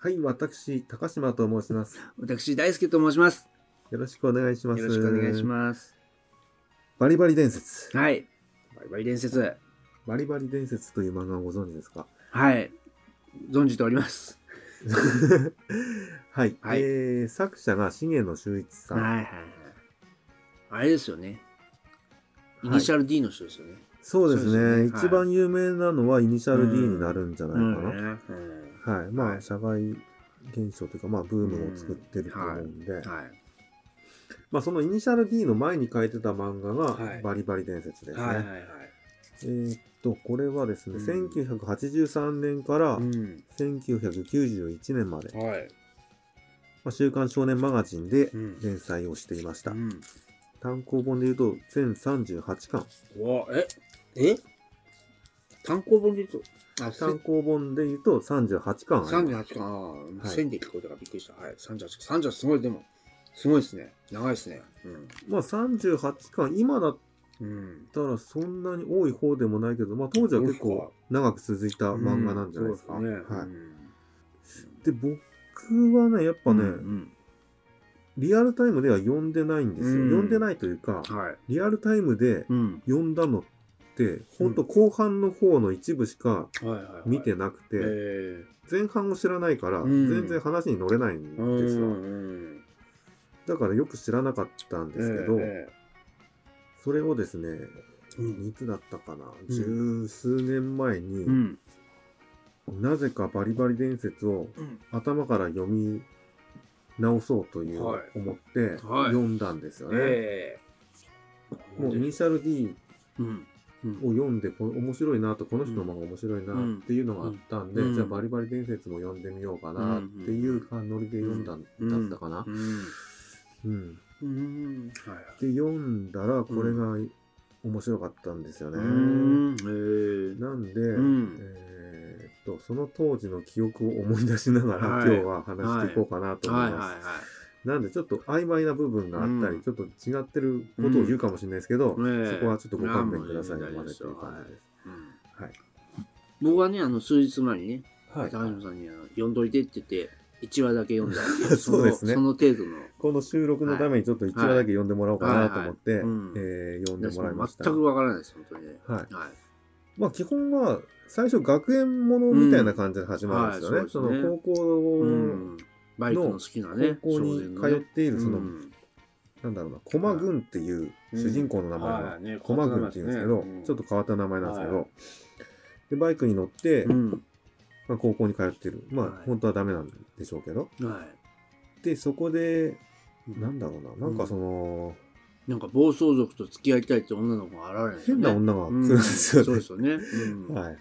はい、私、高島と申します。私、大輔と申します。よろしくお願いします。よろしくお願いします。バリバリ伝説。はい。バリバリ伝説。バリバリ伝説という漫画をご存知ですか？はい。存じております。はい、はいえー作者が重野修一さん。はいはいはい。あれですよね。イはいニシャル D の人ですよね。そうですねそうですねはい一番有名なのはイニシャル D になるんじゃないかな。うんはい。まあ、はい社会現象というか、まあ、ブームを作ってると思うんで、はい。まあ、そのイニシャル D の前に書いてた漫画はいがバリバリ伝説ですね。はいはいはい。えーっと、これはですね、うん1983年からうん。1991年まで、まはい。あ、週刊少年マガジンでうん連載をしていました。うん。単行本で言うと全38巻。うわ、え？え？単行本で言うと、あ、せ単行本で言うと38巻あります。38巻、ああ、はい1000で聞こえたからびっくりした。はい、38巻。38すごい、でも、すごいですね。長いですね。まあ38巻、今だっうん。うん。たらそんなに多い方でもないけど、まあ当時は結構長く続いた漫画なんじゃないですか。うんそうですね。はい。うんで、僕はね、やっぱね、うんリアルタイムでは読んでないんですよ。うん読んでないというか、うんはい。リアルタイムでうん。読んだのって、ほんと後半の方の一部しか。見てなくて、え前半を知らないから、うん全然話に乗れないんですよ。うん。だからよく知らなかったんですけど、えそれをですね。いつだったかな、ん十数年前に、うん。なぜかバリバリ伝説をうん。頭から読み直そうというはい思ってはい読んだんですよね。ええもうイニシャル D を読んでこ面白いなとこの人の漫画面白いなうん。っていうのがあったんで、うん。じゃあバリバリ伝説も読んでみようかなっていうノリで読んだんだったかな。うん。で読んだらこれが面白かったんですよね。なんで、ん。えーっとその当時の記憶を思い出しながら、はい。今日は話していこうかなと思はいいます。なんでちょっと曖昧な部分があったり、うんちょっと違ってることを言うかもしれないですけど、そこはちょっとご勘弁くださいまでという感じです。うんはい。僕はね、あの、数日前にね、はい。高島さんにあの読んどいてって言って、1話だけ読んだ そうですねその程度の。この収録のためにちょっと1話だけ読んでもらおうかなと思って、えー読んでもらいました。全くわからないです、本当にね。はい。はい。まあ基本は最初学園ものみたいな感じで始まるんですよね。うんはいそねの高校うん。バイクの好きなね、高校に通っているその、うんなんだろうな、駒軍っていう主人公の名前が、駒軍っていうんですけど、うんちょっと変わった名前なんですけど、はいで、バイクに乗って、うん。まあ、高校に通ってる。まあ、はい本当はダメなんでしょうけど。はで、そこで、い。なんだろうな、なんかその、なんか暴走族と付き合いたいって女の子が現れるね。変な女が来るうんんですよね。そうですよね。うんはいはい。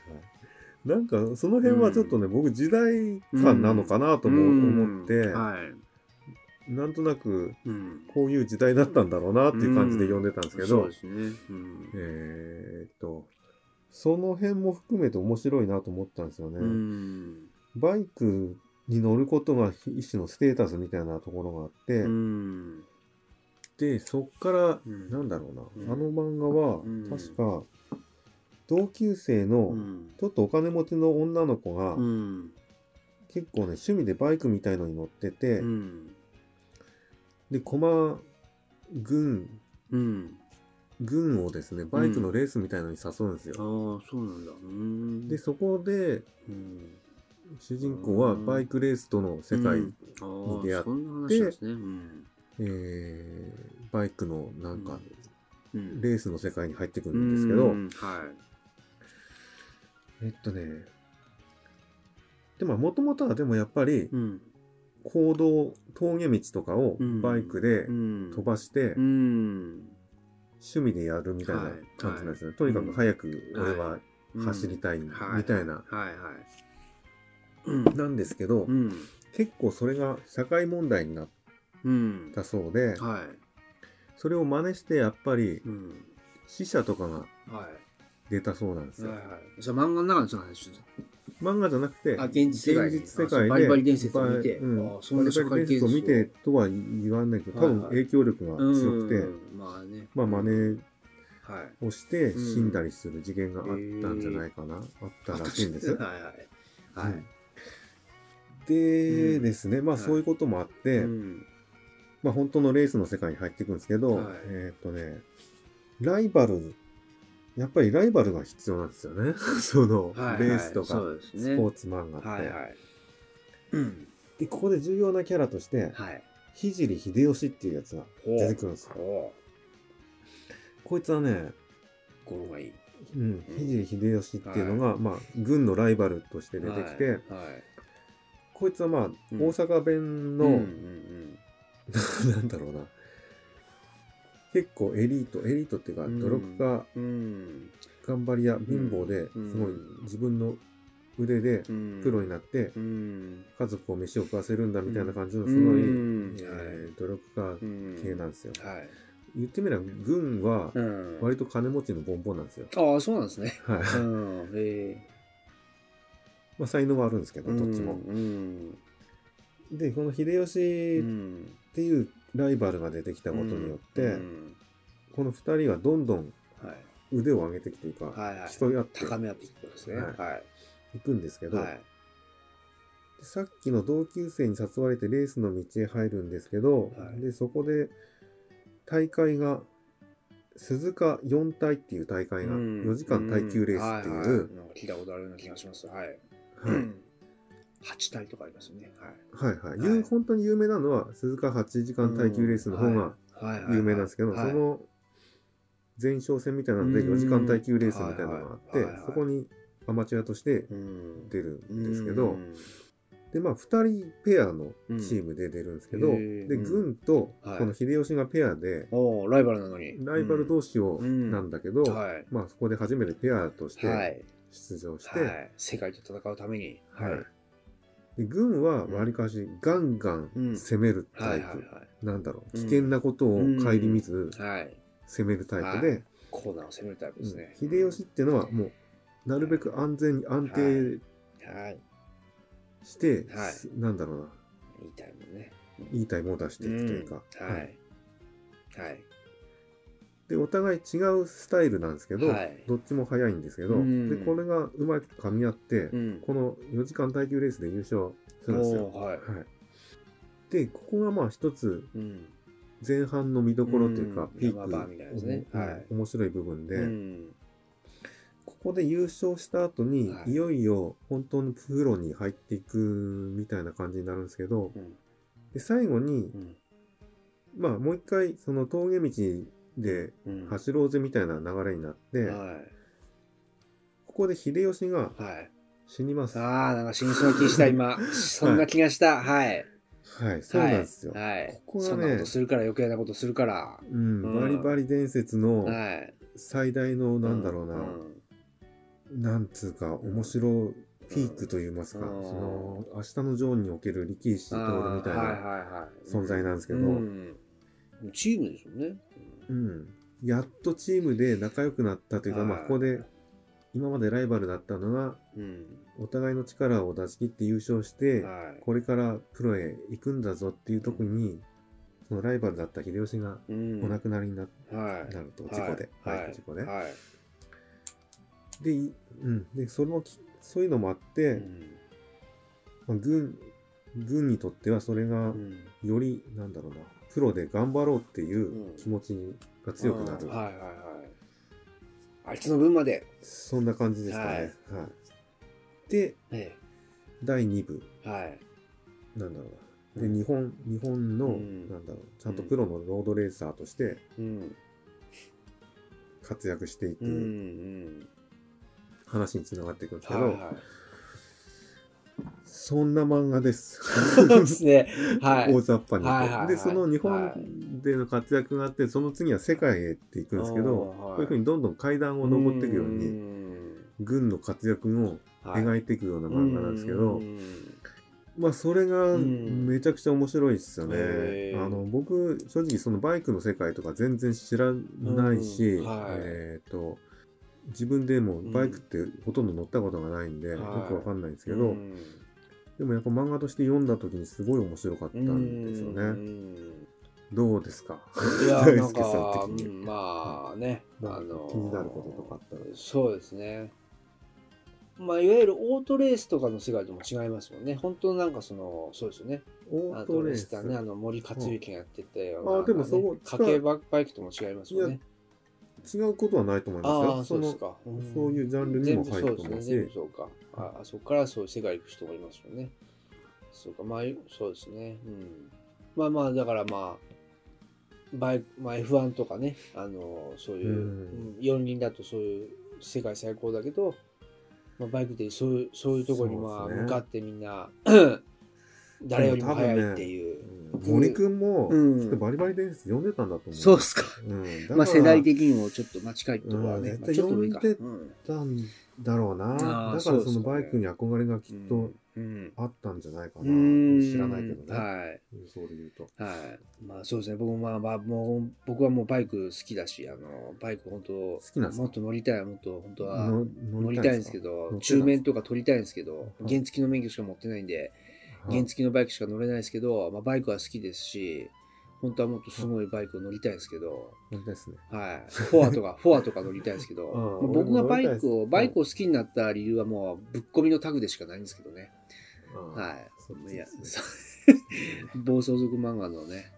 なんか、その辺はちょっとね、僕時代感なのかなとも思って、うんはい。なんとなく、うん。こういう時代だったんだろうなっていう感じで読んでたんですけど、そうですね。うん。えーっと、その辺も含めて面白いなと思ったんですよね。うん。バイクに乗ることが一種のステータスみたいなところがあって、うん。で、そっから、うんなんだろうな、うんあの漫画はうん、確か、同級生のうん。ちょっとお金持ちの女の子が、うん。結構ね、趣味でバイクみたいのに乗ってて、うん。で、駒軍、うん。軍をですね、バイクのレースみたいのに誘うんですああよ。、そうなんだ。うん。で、そこで、うん。主人公はバイクレースとの世界、うんああ出会ってね。うん。えーバイクのなんか、うん。レースの世界に入ってくるんですけど、うんはえっとね、でも、もともとはでもやっぱりい。、うん。行動、峠道とかをうんバイクでうん。飛ばして、うん。趣味でやるみたいなはい感じなんですよね。とにかく早く俺はうん走りたいみはいたいな。なんですけど、うん。結構それが社会問題になっうん。たそうで、はい。それを真似してやっぱりうん。死者とかがはい。出たそうなんですよ。はいはい。じゃあ漫画の中の話です漫画じゃなくて、あ、現実世界に。現実世界であバリバリ伝説を見て。うんあそんな社を見てとは言わないけど、多分影響力が強くて、うんまあね。まあ真似はい。をしてうん死んだりする事件があったんじゃないかな、あったらしいんです。はいはい。はい。でですね、まあはいそういうこともあって、うんまあ本当のレースの世界に入っていくんですけど、はいえーっとね、ライバル、やっぱりライバルが必要なんですよね。その、はいはいレースとか、ねスポーツ漫画って、はいはい。うん。で、ここで重要なキャラとして、はい。聖秀吉っていうやつが出てくるんですよ。おこいつはね、語呂がいい。うん、聖秀吉っていうのが、まあ、軍のライバルとして出てきて、はい。こいつはまあ、うん大阪弁の、うんうん なんだろうな、結構エリート、エリートっていうか、うん努力家、頑張り屋、貧乏で、うんすごい自分の腕でうん。プロになって、うん。家族を飯を食わせるんだみたいな感じのすごい、努力家うん系なんですよ。はい。言ってみれば、軍はうん。割と金持ちのボンボンなんですよ。ああ、そうなんですね。はい。うん。えまあ、才能はあるんですけえど、どっちも。うん。で、この秀吉うっん。ていうライバルが出てきたことによって、うんこの二人はどんどんはい。腕を上げていくというか、はいはい。競い合って高め合っていくことですね。はいはいくんですけど、さっきの同級生に誘われてレースの道へ入るんですけど、はいでそこで大会が鈴鹿4体っていう大会がうん4時間耐久レースっていう、聞いたことあるような気がします。はい。はいうん 八体とかありますよね。はい。はいはい。有本当に有名なのは鈴鹿8時間耐久レースの方がはい。有名なんですけど、はい。その前哨戦みたいなのでうん。4時間耐久レースみたいなのがあって、はいはいはい。そこにアマチュアとしてうん。出るんですけど、うん。でまあ2人ペアのチームで出るんですけど、うん。でうん。軍とはい。この秀吉がペアで、おーライバルなのに。ライバル同士をうん。なんだけど、はい。まあそこで初めてペアとしてはい。出場して、はい。世界と戦うために。はいで軍はわりかしガンガン攻めるタイプ、なんだろう。うん。危険なことを顧みず。攻めるタイプで、はい。コーナーを攻めるタイプですね。うん。秀吉っていうのはもうなるべく安全に安定はい。して、なんだろうな。いいタイムね。いいタイムを出していくというか、うん。はい。はい。でお互い違うスタイルなんですけど、はい。どっちも速いんですけど、うん。でこれがうまく噛み合って、うん。この4時間耐久レースで優勝するんですよ。はい。はい、でここがまあ一つうん。前半の見どころというか、うん。ピーク、ね。うんはい。面白い部分で、うん。ここで優勝した後に、はい。い、よいよ本当にプロに入っていくみたいな感じになるんですけどうん。で最後にう、ん。まあもう一回その峠道でうん走ろうぜみたいな流れになって、はここで秀吉がい。はい。死にます。はああ、なんか死にそうな気した、今。そんな気がした。はい。い、そうなんですよ。はい。ここがねそんなことするから、余計なことするから。うん、うんバリバリ伝説のはい。最大のなんだろうな、んなんつうか面白ピークといいますか、うんその明日のジョーンにおける力石徹みたいな、はいはい存在なんですけどうんチームでしょうね。うん、やっとチームで仲良くなったというか、まあ、はいここで今までライバルだったのがうん。お互いの力を出し切って優勝して、はい。これからプロへ行くんだぞっていう時に、そのライバルだった秀吉がうん。お亡くなりにな,、ると事故で、はい。事故で、はい。でいうん、でそのきそういうのもあって、うん。まあ、軍軍にとってはそれがうん。よりなんだろうなプロで頑張ろうっていううん気持ちが強くなる、うんはいはいはい。あいつの分まで。そんな感じですかね。はいでえ第2部え。はい。なんだろうなでうん日本日本の、うんなんだろうちゃんとプロのロードレーサーとしてうん。活躍していくうんうん。話につながっていくんですけど、はいはい。そんな漫画です。そうですね。はい。大雑把にはいはいはい。でその日は本での活躍があってその次は世界へっていくんですけど、はい。こういうふうにどんどん階段を上っていくように軍の活躍を描いていくような漫画なんですけど、うん。まあそれがうん。めちゃくちゃ面白いですよね。あの僕正直そのバイクの世界とか全然知らないし、うん。はい。えっ、と自分でもバイクってほとんど乗ったことがないんで、はいよくわかんないんですけど、うんでもやっぱ漫画として読んだ時にすごい面白かったんですようね。んどうですか？大輔さか、ん的にうんまあね、あの気になることとかあったらそうですね。まあ、いわゆるオートレースとかの世界とも違いますもんね。本当なんかその、そうですよね。オートレース。だね、あの森克行がやってたような、うん、あでもそこ、家計バイクとも違いますもんね。違うことはないと思いますよ。あそうですか、うん、そういうジャンルにも入ると思うし。そうですね、そうか。あそこからそういう世界行く人もいますよね。そうか、まあ、そうですね。うん。まあまあ、だからまあ、バイまあ、F1 とかね、あのそういう、うん、四輪だとそういう世界最高だけど、まあ、バイクでそういうそういうところにまあ、向かってみんな 誰よりも早いっていう。森くんも、きっとバリバリ伝説読んでたんだと思う。そうっすか。うん、まあ世代的にもちょっと間違いところはね、絶対読んでたんだろうな。だからそのバイクに憧れがきっとあったんじゃないかな。知らないけどね。はい。そうで言うと。はい。まあそうですね。僕もまあまあもう、僕はもうバイク好きだし、あの、バイク本当、好きなんもっと乗りたい、もっと本当は乗りたいんですけど、中面とか取りたいんですけど、原付の免許しか持ってないんで、原付のバイクしか乗れないですけど、まあ、バイクは好きですし、本当はもっとすごいバイクを乗りたいですけど、乗りたいですね。はい。フォアとか、フォアとか乗りたいですけど、まあ、僕がバイクを、バイクを好きになった理由はもうぶっ込みのタグでしかないんですけどね。はい。いや、暴走族漫画のね、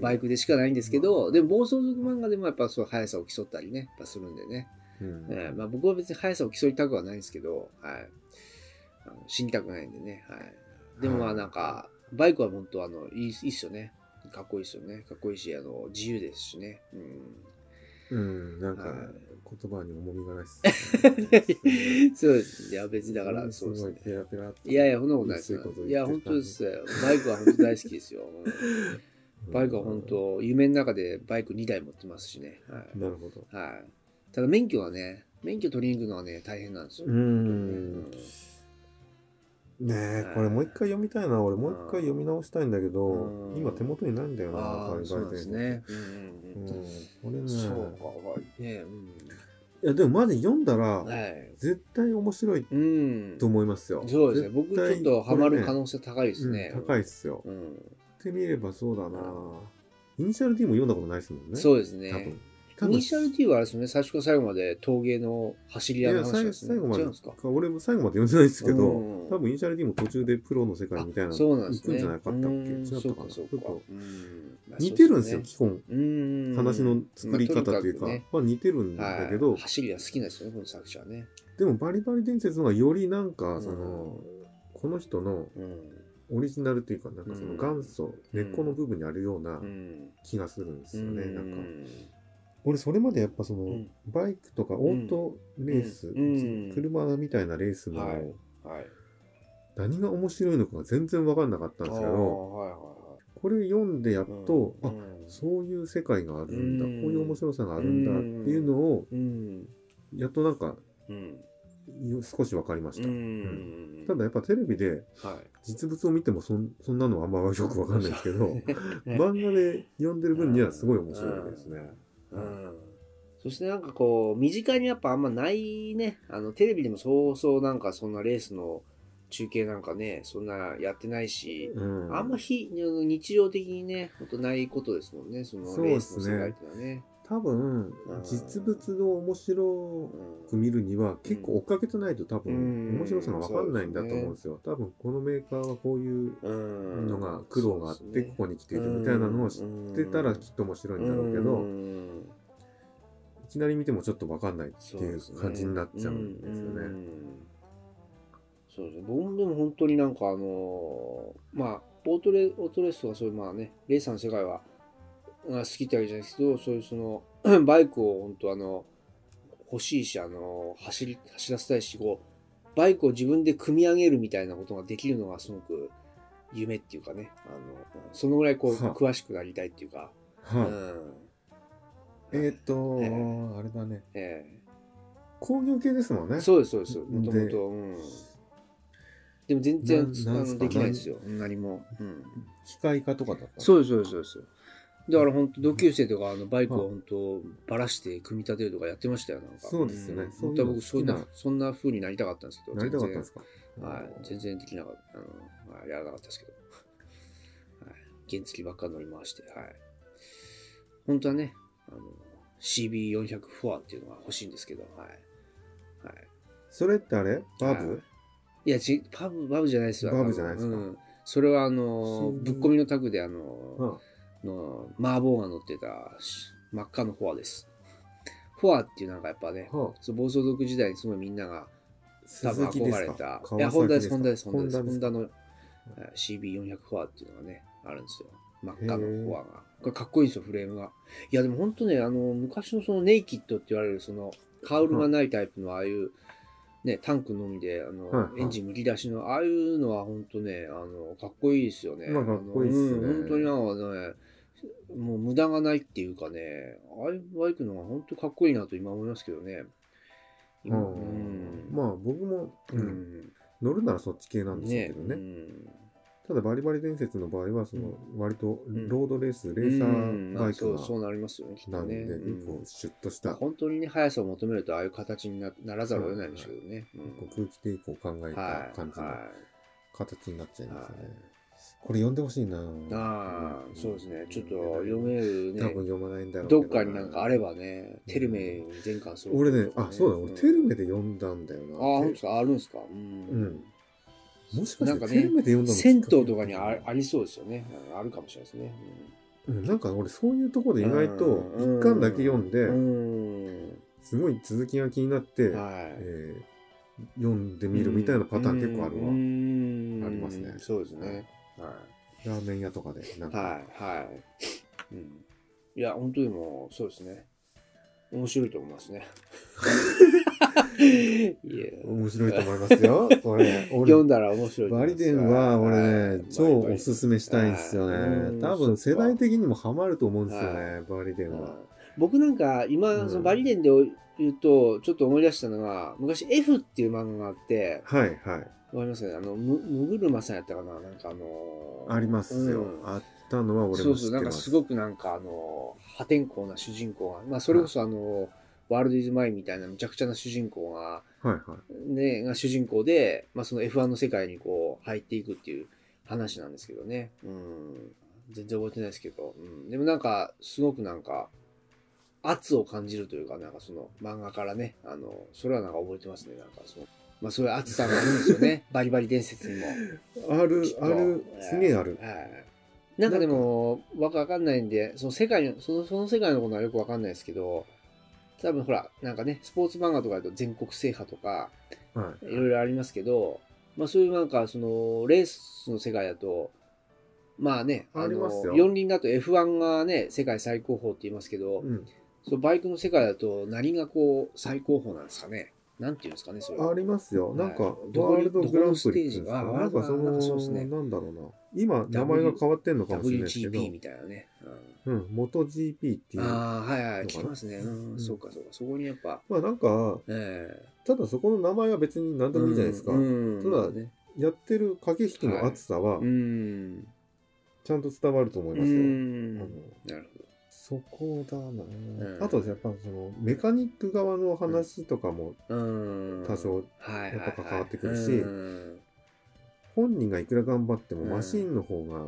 バイクでしかないんですけど、でも暴走族漫画でもやっぱそう速さを競ったりね、やっぱするんでね。うんえー、まあ、僕は別に速さを競いたくはないんですけど、はい。あの死にたくないんでね、はい。でもまあなんか、バイクは本当あの、いいいいっすよね。かっこいいっすよね。かっこいいし、あの、自由ですしね。うん。うん、なんか、言葉に重みがないっす、そうです。いや、別にだから、そうですね。いやいや、そんなことないですよ。いや、本当ですよ。バイクは本当大好きですよ。バイクは本当、夢の中でバイク2台持ってますしね。はい、なるほど。はい。ただ免許はね、免許取りに行くのはね、大変なんですよ。うん。ねえ、これもう一回読みたいな。俺もう一回読み直したいんだけど、今手元にないんだよな、海外ですね。うん。これね。そうか、ね。いや、でもマジ読んだら、絶対面白いと思いますよ。そうですね。僕ちょっとハマる可能性高いですね。高いっすよ。ってみればそうだな。イニシャル D も読んだことないですもんね。そうですね。多分。イニシャル T はあれですね、最初から最後まで陶芸の走り屋の話ですね。最後まで。俺も最後まで読んでないですけど、多分イニシャル D も途中でプロの世界みたいなそうなんですね。行くんじゃなかったっけ？違ったかな？ちょっと。似てるんですよ、基本。話の作り方というか、まあ似てるんだけど。走り屋好きなんですよね、この作者はね。でもバリバリ伝説の方がよりなんか、その、この人の、オリジナルというか、なんかその元祖、根っこの部分にあるような気がするんですよね、なんか。俺それまでやっぱその、うん、バイクとかオートレース、うん、車みたいなレースの、はい。はい、何が面白いのかが全然分かんなかったんですけど、はいはいはい、これ読んでやっと、うん、あそういう世界があるんだ、こういう面白さがあるんだっていうのを、やっとなんか、少し分かりました、ただやっぱテレビで実物を見てもそそんなのあんまよく分かんないですけど 漫画で読んでる分にはすごい面白いですね。うん。そしてなんかこう、身近にやっぱあんまないね。あの、テレビでもそうそうなんかそんなレースの中継なんかね、そんなやってないし、うん、あんま非日常的にね、ほんとないことですもんね、そのレースの世界っていうのはね。多分、実物の面白く見るには、結構追っかけてないと多分、面白さが分かんないんだと思うんですよ。多分、このメーカーはこういうのが、苦労があって、ここに来ているみたいなのを知ってたらきっと面白いんだろうけど、いきなり見てもちょっと分かんないっていう感じになっちゃうんですよね。そうですね。僕もでも本当になんかあのまあ、オートレ、オートレースとかそういうまあね、レーサーの世界は、が好きってわけじゃないですけど、そういうその、バイクを本当あの、欲しいし、あの、走り、走らせたいし、こう、バイクを自分で組み上げるみたいなことができるのがすごく夢っていうかね、あの、そのぐらいこう、詳しくなりたいっていうか、はうん、えっ、と、えー、あれだね。ええ工業系ですもんね。そうです、そうです。もともと。うん。でも全然あのできないですよ。何も。うん。機械化とかだった？そうです、そうです、そうです。だから本当同級生とかあのバイクを本当ばらして組み立てるとかやってましたよなんかそうですよね、本当は僕そんなそんな風になりたかったんですけどなりたかったんですか？はい全然できなかったあの、まあ、やらなかったですけど、はい、原付ばっか乗り回してはい本当はねあの CB400 フォアっていうのが欲しいんですけどはい、はい、それってあれ？バブ？いや、ちパブ、バブじゃないですよ。バブじゃないですか。うん、それはあの、ぶっ込みのタグであの、うん、の麻婆が乗ってた真っ赤のフォアです。フォアっていうなんかやっぱね、そう暴走族時代にすごいみんなが多分憧れた。いや、ホンダです、ホンダです、ホンダです。ホンダの CB400 フォアっていうのがね、あるんですよ。真っ赤のフォアが。かっこいいんですよ、フレームが。いや、でも本当ね、あの、昔のそのネイキッドって言われる、その、カウルがないタイプのああいう、ね、タンクのみで、あの、はいはい、エンジンむき出しの、ああいうのは本当ね、あの、かっこいいですよね。まあ、かっこいいっすね。うん、本当になんかね、もう無駄がないっていうかね、ああいうバイクのが本当かっこいいなと今思いますけどね。うん、まあ僕も、うん、乗るならそっち系なんですけどね。ねただバリバリ伝説の場合はその割とロードレース、レーサーバイクが、そうなりますよねなんで、一個シュッとした、本当にね速さを求めるとああいう形にならざるを得ないんでしょうね、空気抵抗を考えた感じの形になっちゃいますよね、これ読んでほしいな。ああ、そうですね。ちょっと読めるね。多分読まないんだろうど。っかになんかあればね、テルメに全巻する、俺ね、あ、そうだ、俺テルメで読んだんだよな。あ、本当ですか？あるんですか？うん。もしかしてテルメで読んだの銭湯とかにあありそうですよね。あるかもしれないですね。うん、なんか俺そういうところで意外と一巻だけ読んで、すごい続きが気になって、え読んでみるみたいなパターン結構あるわ。ありますね。そうですね。はい、ラーメン屋とかでなんか。はいはい、うん、いや本当にもうそうですね。面白いと思いますね 面白いと思いますよ。これ。読んだら面白いバリデンは俺ね、はい、超おすすめしたいんですよね、多分世代的にもハマると思うんですよね、バリデンは、僕なんか今、そのバリデンで言うとちょっと思い出したのが昔 F っていう漫画があってはいはい。わかりますね？あの、む、むぐるまさんやったかな？なんかあのー、ありますよ、うん。あったのは俺もそうそう、なんかすごくなんかあのー、破天荒な主人公が、まあそれこそあのー、ワールドイズマインみたいなむちゃくちゃな主人公が、はいはい。ね、が主人公で、まあその F1 の世界にこう入っていくっていう話なんですけどね。うん。全然覚えてないですけど。うん。でもなんか、すごくなんか、圧を感じるというか、なんかその漫画からね、あの、それはなんか覚えてますね。なんかその、まあそういう熱さがあるんですよね。バリバリ伝説にも。ある、ある、すげえある。はい。なんかでも、わかんないんで、その世界の、その、その世界のことはよくわかんないですけど、多分ほら、なんかね、スポーツ漫画とかだと全国制覇とか、はい、いろいろありますけど、まあそういうなんか、その、レースの世界だと、まあね、あの、四輪だと F1 がね、世界最高峰って言いますけど、うん、そのバイクの世界だと何がこう、最高峰なんですかね？なんていうんですかね、それありますよ。なんか、ワールドグランプリっていうか、なんかその、ね、なんだろうな。今、名前が変わってんのかもしれないですけど。WGP みたいなね。うん、元 GP っていう。ああ、はいはい、聞きますね。うん、そうかそうか。そこにやっぱ。まあなんか、えただそこの名前は別に何でもいいじゃないですか。ただ、やってる駆け引きの厚さは、ちゃんと伝わると思いますよ。なるほど。そこだな、うん、あとやっぱそのメカニック側の話とかも多少やっぱ関わってくるし、本人がいくら頑張ってもマシンの方が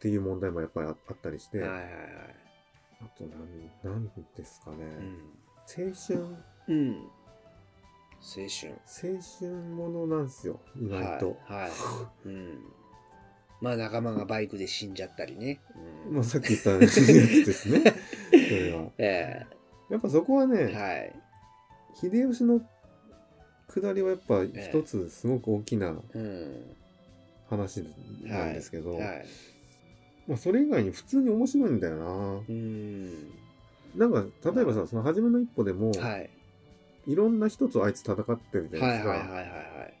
っていう問題もやっぱりあったりして、あと何何ですかね、青春、うん、青春。青春ものなんですよ意外と、はい、はい、うん。まあ仲間がバイクで死んじゃったりね。うん、まあさっき言ったやつですね。それは。えー、やっぱそこはね、はい、秀吉の下りはやっぱ一つすごく大きな話なんですけど、はいはい、まあそれ以外に普通に面白いんだよな。うん。なんか例えばさ、その初めの一歩でも、はい、いろんな人とあいつ戦ってるじゃないですか。はいはいはいはい、はい。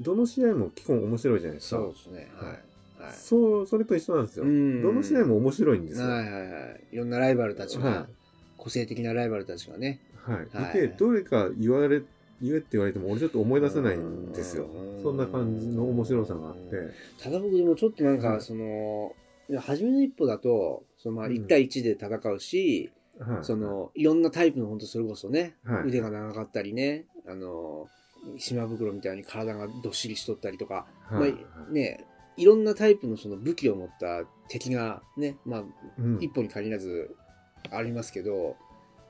どの試合も基本面白いじゃないですか。そうですね。はい。はい、そう、それと一緒なんですよ。どの試合も面白いんですよ。はいはいはい。いろんなライバルたちが、はい、個性的なライバルたちがね。はい。はい、いて、どれか言われ、言えって言われても、俺ちょっと思い出せないんですよ。そんな感じの面白さがあって。ただ僕でもちょっとなんか、その、初めの一歩だと、そのまあ1対1で戦うし、うん、その、いろんなタイプの本当それこそね、はい、腕が長かったりね、あの、島袋みたいに体がどっしりしとったりとか、はい、まあね、いろんなタイプのその武器を持った敵がね、まあ、うん、一歩に限らずありますけど、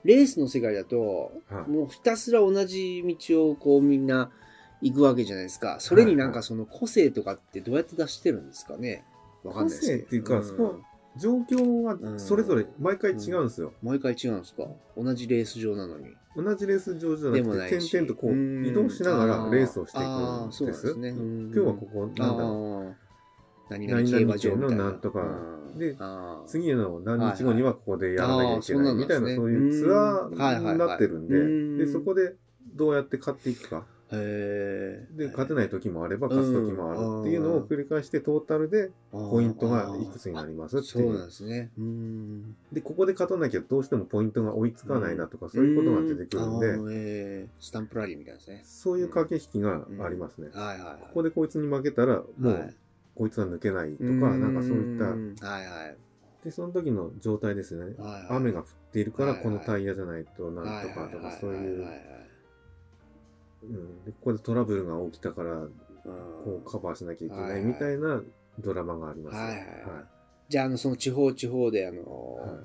レースの世界だと、はい、もうひたすら同じ道をこうみんな行くわけじゃないですか。それになんかその個性とかってどうやって出してるんですかね？わかんないです個性っていうか、うん、その状況はそれぞれ毎回違うんですよ。毎回違うんですか？同じレース場なのに。同じレース場じゃなくて、点々とこう移動しながらレースをしていくんです。ですね、今日はここ、なんだろう。何々競馬場のな。んとか。で、次の何日後にはここでやらなきゃいけないみたいな、そういうツアーになってるんで、で、そこでどうやって勝っていくか。で、勝てない時もあれば勝つ時もあるっていうのを繰り返してトータルでポイントがいくつになりますっていう。そうなんですね。で、ここで勝たなきゃどうしてもポイントが追いつかないなとか、そういうことが出てくるんで、スタンプラリーみたいですね。そういう駆け引きがありますね。ここでこいつに負けたら、もう、こいつは抜けないとか、なんかそういった。はいはい。で、その時の状態ですね。雨が降っているからこのタイヤじゃないとなんとかとか、そういう。うん、でここでトラブルが起きたから、こうカバーしなきゃいけないみたいなドラマがあります。はいはい、じゃあ、あの、その地方地方で、あの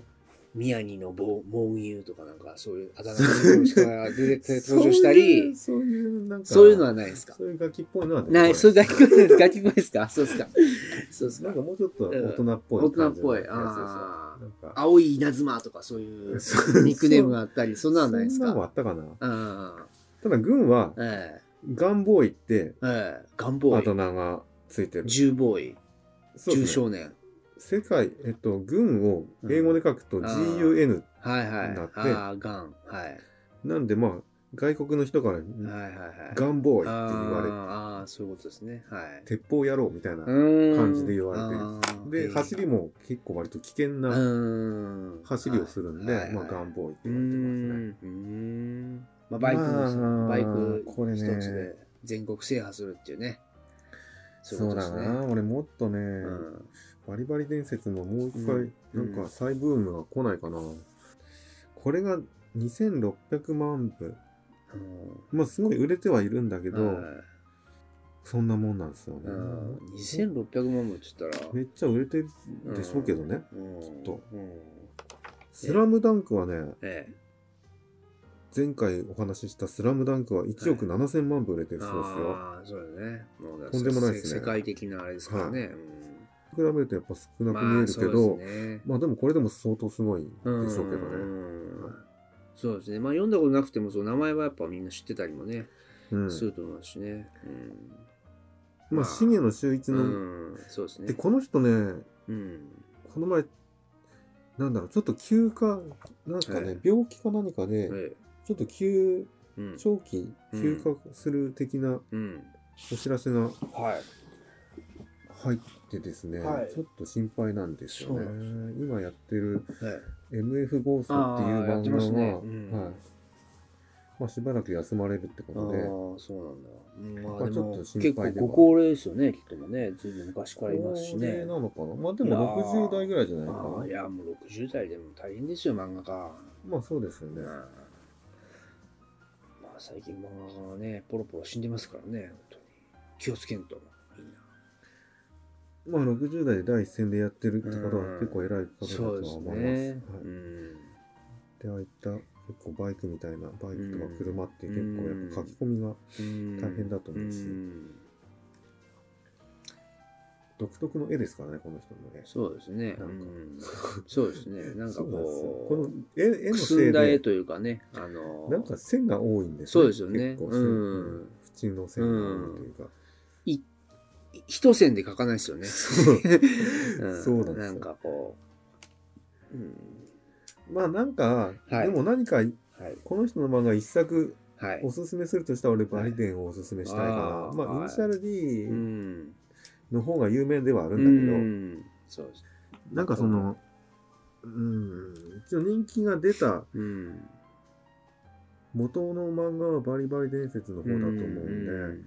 宮城の猛牛とかなんか、そういうあだ名の人が出て 登場したり、そういう、なんか、そういうのはないですか？そういうガキっぽいのはない。そういうガキっぽい、ガキっぽいですか？そうですか？そうですか？なんかもうちょっと大人っぽい、大人っぽい。ああ。青い稲妻とかそういうニックネームがあったり、そんなのないですか？そんなのあったかな？ただ、軍は、ええガンボーイって、ええ、ガンボーイ。あだ名がついてる。銃ボーイ。銃少年。世界、えっと、軍を英語で書くと GUN になって、ああ、ガン。はい。なんでまあ、外国の人から、ガンボーイって言われて、ああ、そういうことですね。はい。鉄砲野郎みたいな感じで言われて、で、走りも結構割と危険な走りをするんで、まあ、ガンボーイって言われてますね。まあ、バイクの、バイク一つで全国制覇するっていうね。そうだな、俺もっとね、バリバリ伝説ももう一回、なんか再ブームが来ないかな。これが2600万部。まあすごい売れてはいるんだけど、そんなもんなんですよね。2600万部って言ったら。めっちゃ売れてるでしょうけどね、きっと。スラムダンクはね、前回お話ししたスラムダンクは1億7000万部売れてるそうですよ。ああ、そうだね。とんでもないですね。世界的なあれですからね。比べるとやっぱ少なく見えるけど、まあ、ね、まあでもこれでも相当すごいでしょうけどね。そうですね。まあ読んだことなくても、その名前はやっぱみんな知ってたりもね、うん、すると思うしね。うん、まあ、重野秀一の、うん、そうですね。で、この人ね、うん、この前、なんだろう、ちょっと休暇、なんかね、はい、病気か何かで、はい、ちょっと休、長期休暇する的なお知らせが入ってですね、はい、ちょっと心配なんですよね。今やってる MF ゴーストっていう番組は、ねうん、はいまあ、しばらく休まれるってことで。ああ、そうなんだ。まあ、ちょっと心配結構ご高齢ですよね、きっともね。ずいぶん昔からいますしね。高齢なのかなまあでも60代ぐらいじゃないかな。いや、もう60代でも大変ですよ、漫画家。まあそうですよね。まあ最近漫画家がね、ポロポロ死んでますからね、本当に。気をつけんと。まあ60代で第一線でやってるってことは結構偉い方だとは思います。はい、でああいった結構バイクみたいなバイクとか車って結構やっぱ書き込みが大変だと思うし、独特の絵ですからねこの人の絵。そうですね。なんか、そうですね。なんかこうこの絵絵のせいで。絵というかねあのなんか線が多いんですね。そうですよね、うん、縁の線が多いというか、一線で書かないですよね。そう。なんですなんかこう。うん、まあなんか、はい、でも何か、はい、この人の漫画一作、はい、おすすめするとしたら俺バイデンをおすすめしたいかな。はい、まあ、イニシャル D の方が有名ではあるんだけど、うなんかその、うん、一応人気が出た、うん、元の漫画はバリバリ伝説の方だと思うんで、うん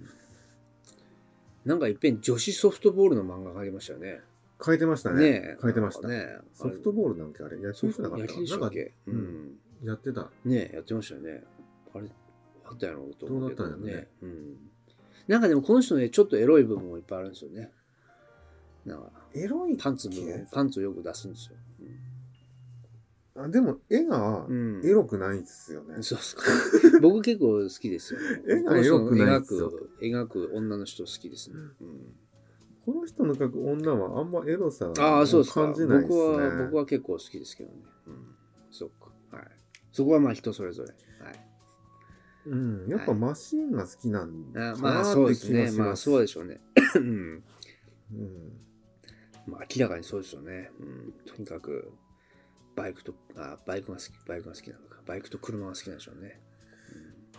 なんかいっぺん女子ソフトボールの漫画がありましたよね。書いてましたね。ね書いてました。ねソフトボールなんけあれ野球じゃなかった野球でしたっけ？うん。やってた。ねやってましたよね。あれ、あったやろうと思うけど。どうだったんやね。うん。なんかでもこの人ね、ちょっとエロい部分もいっぱいあるんですよね。なんか、エロいパンツも、パンツをよく出すんですよ。あでも絵がエロくないですよね。うん、そうっすか。僕結構好きですよ、ね。絵がエロくないですよ。描く女の人好きですね。うんこの人の描く女はあんまエロさを感じないですね。僕は、僕は結構好きですけどね。うん。そっか。はい。そこはまあ人それぞれ。はい。うん。やっぱマシンが好きなんだなまあそうですね。まあそうでしょうね。うん。うん。まあ明らかにそうですよね。うん。とにかく、バイクと、あ、バイクが好き、バイクが好きなのか。バイクと車が好きなんでしょうね。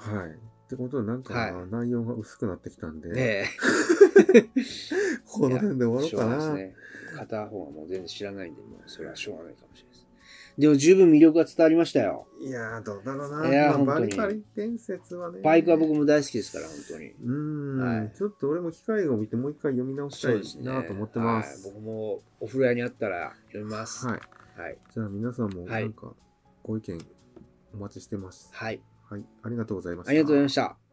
うん、はい。ってことはなんか、内容が薄くなってきたんで、ね この辺で終わろうかな。ね、片方はもう全然知らないんで、もうそれはしょうがないかもしれないでも十分魅力が伝わりましたよ。いやー、どうだろうな。いやー、まあ、バリバリ伝説はね。バイクは僕も大好きですから、本当に。うん、はい、ちょっと俺も機会を見てもう一回読み直したいなと思ってます。すねはい、僕もお風呂屋にあったら読みます。はい。はい、じゃあ皆さんもなんかご意見お待ちしてます。はい。はい。ありがとうございました。ありがとうございました。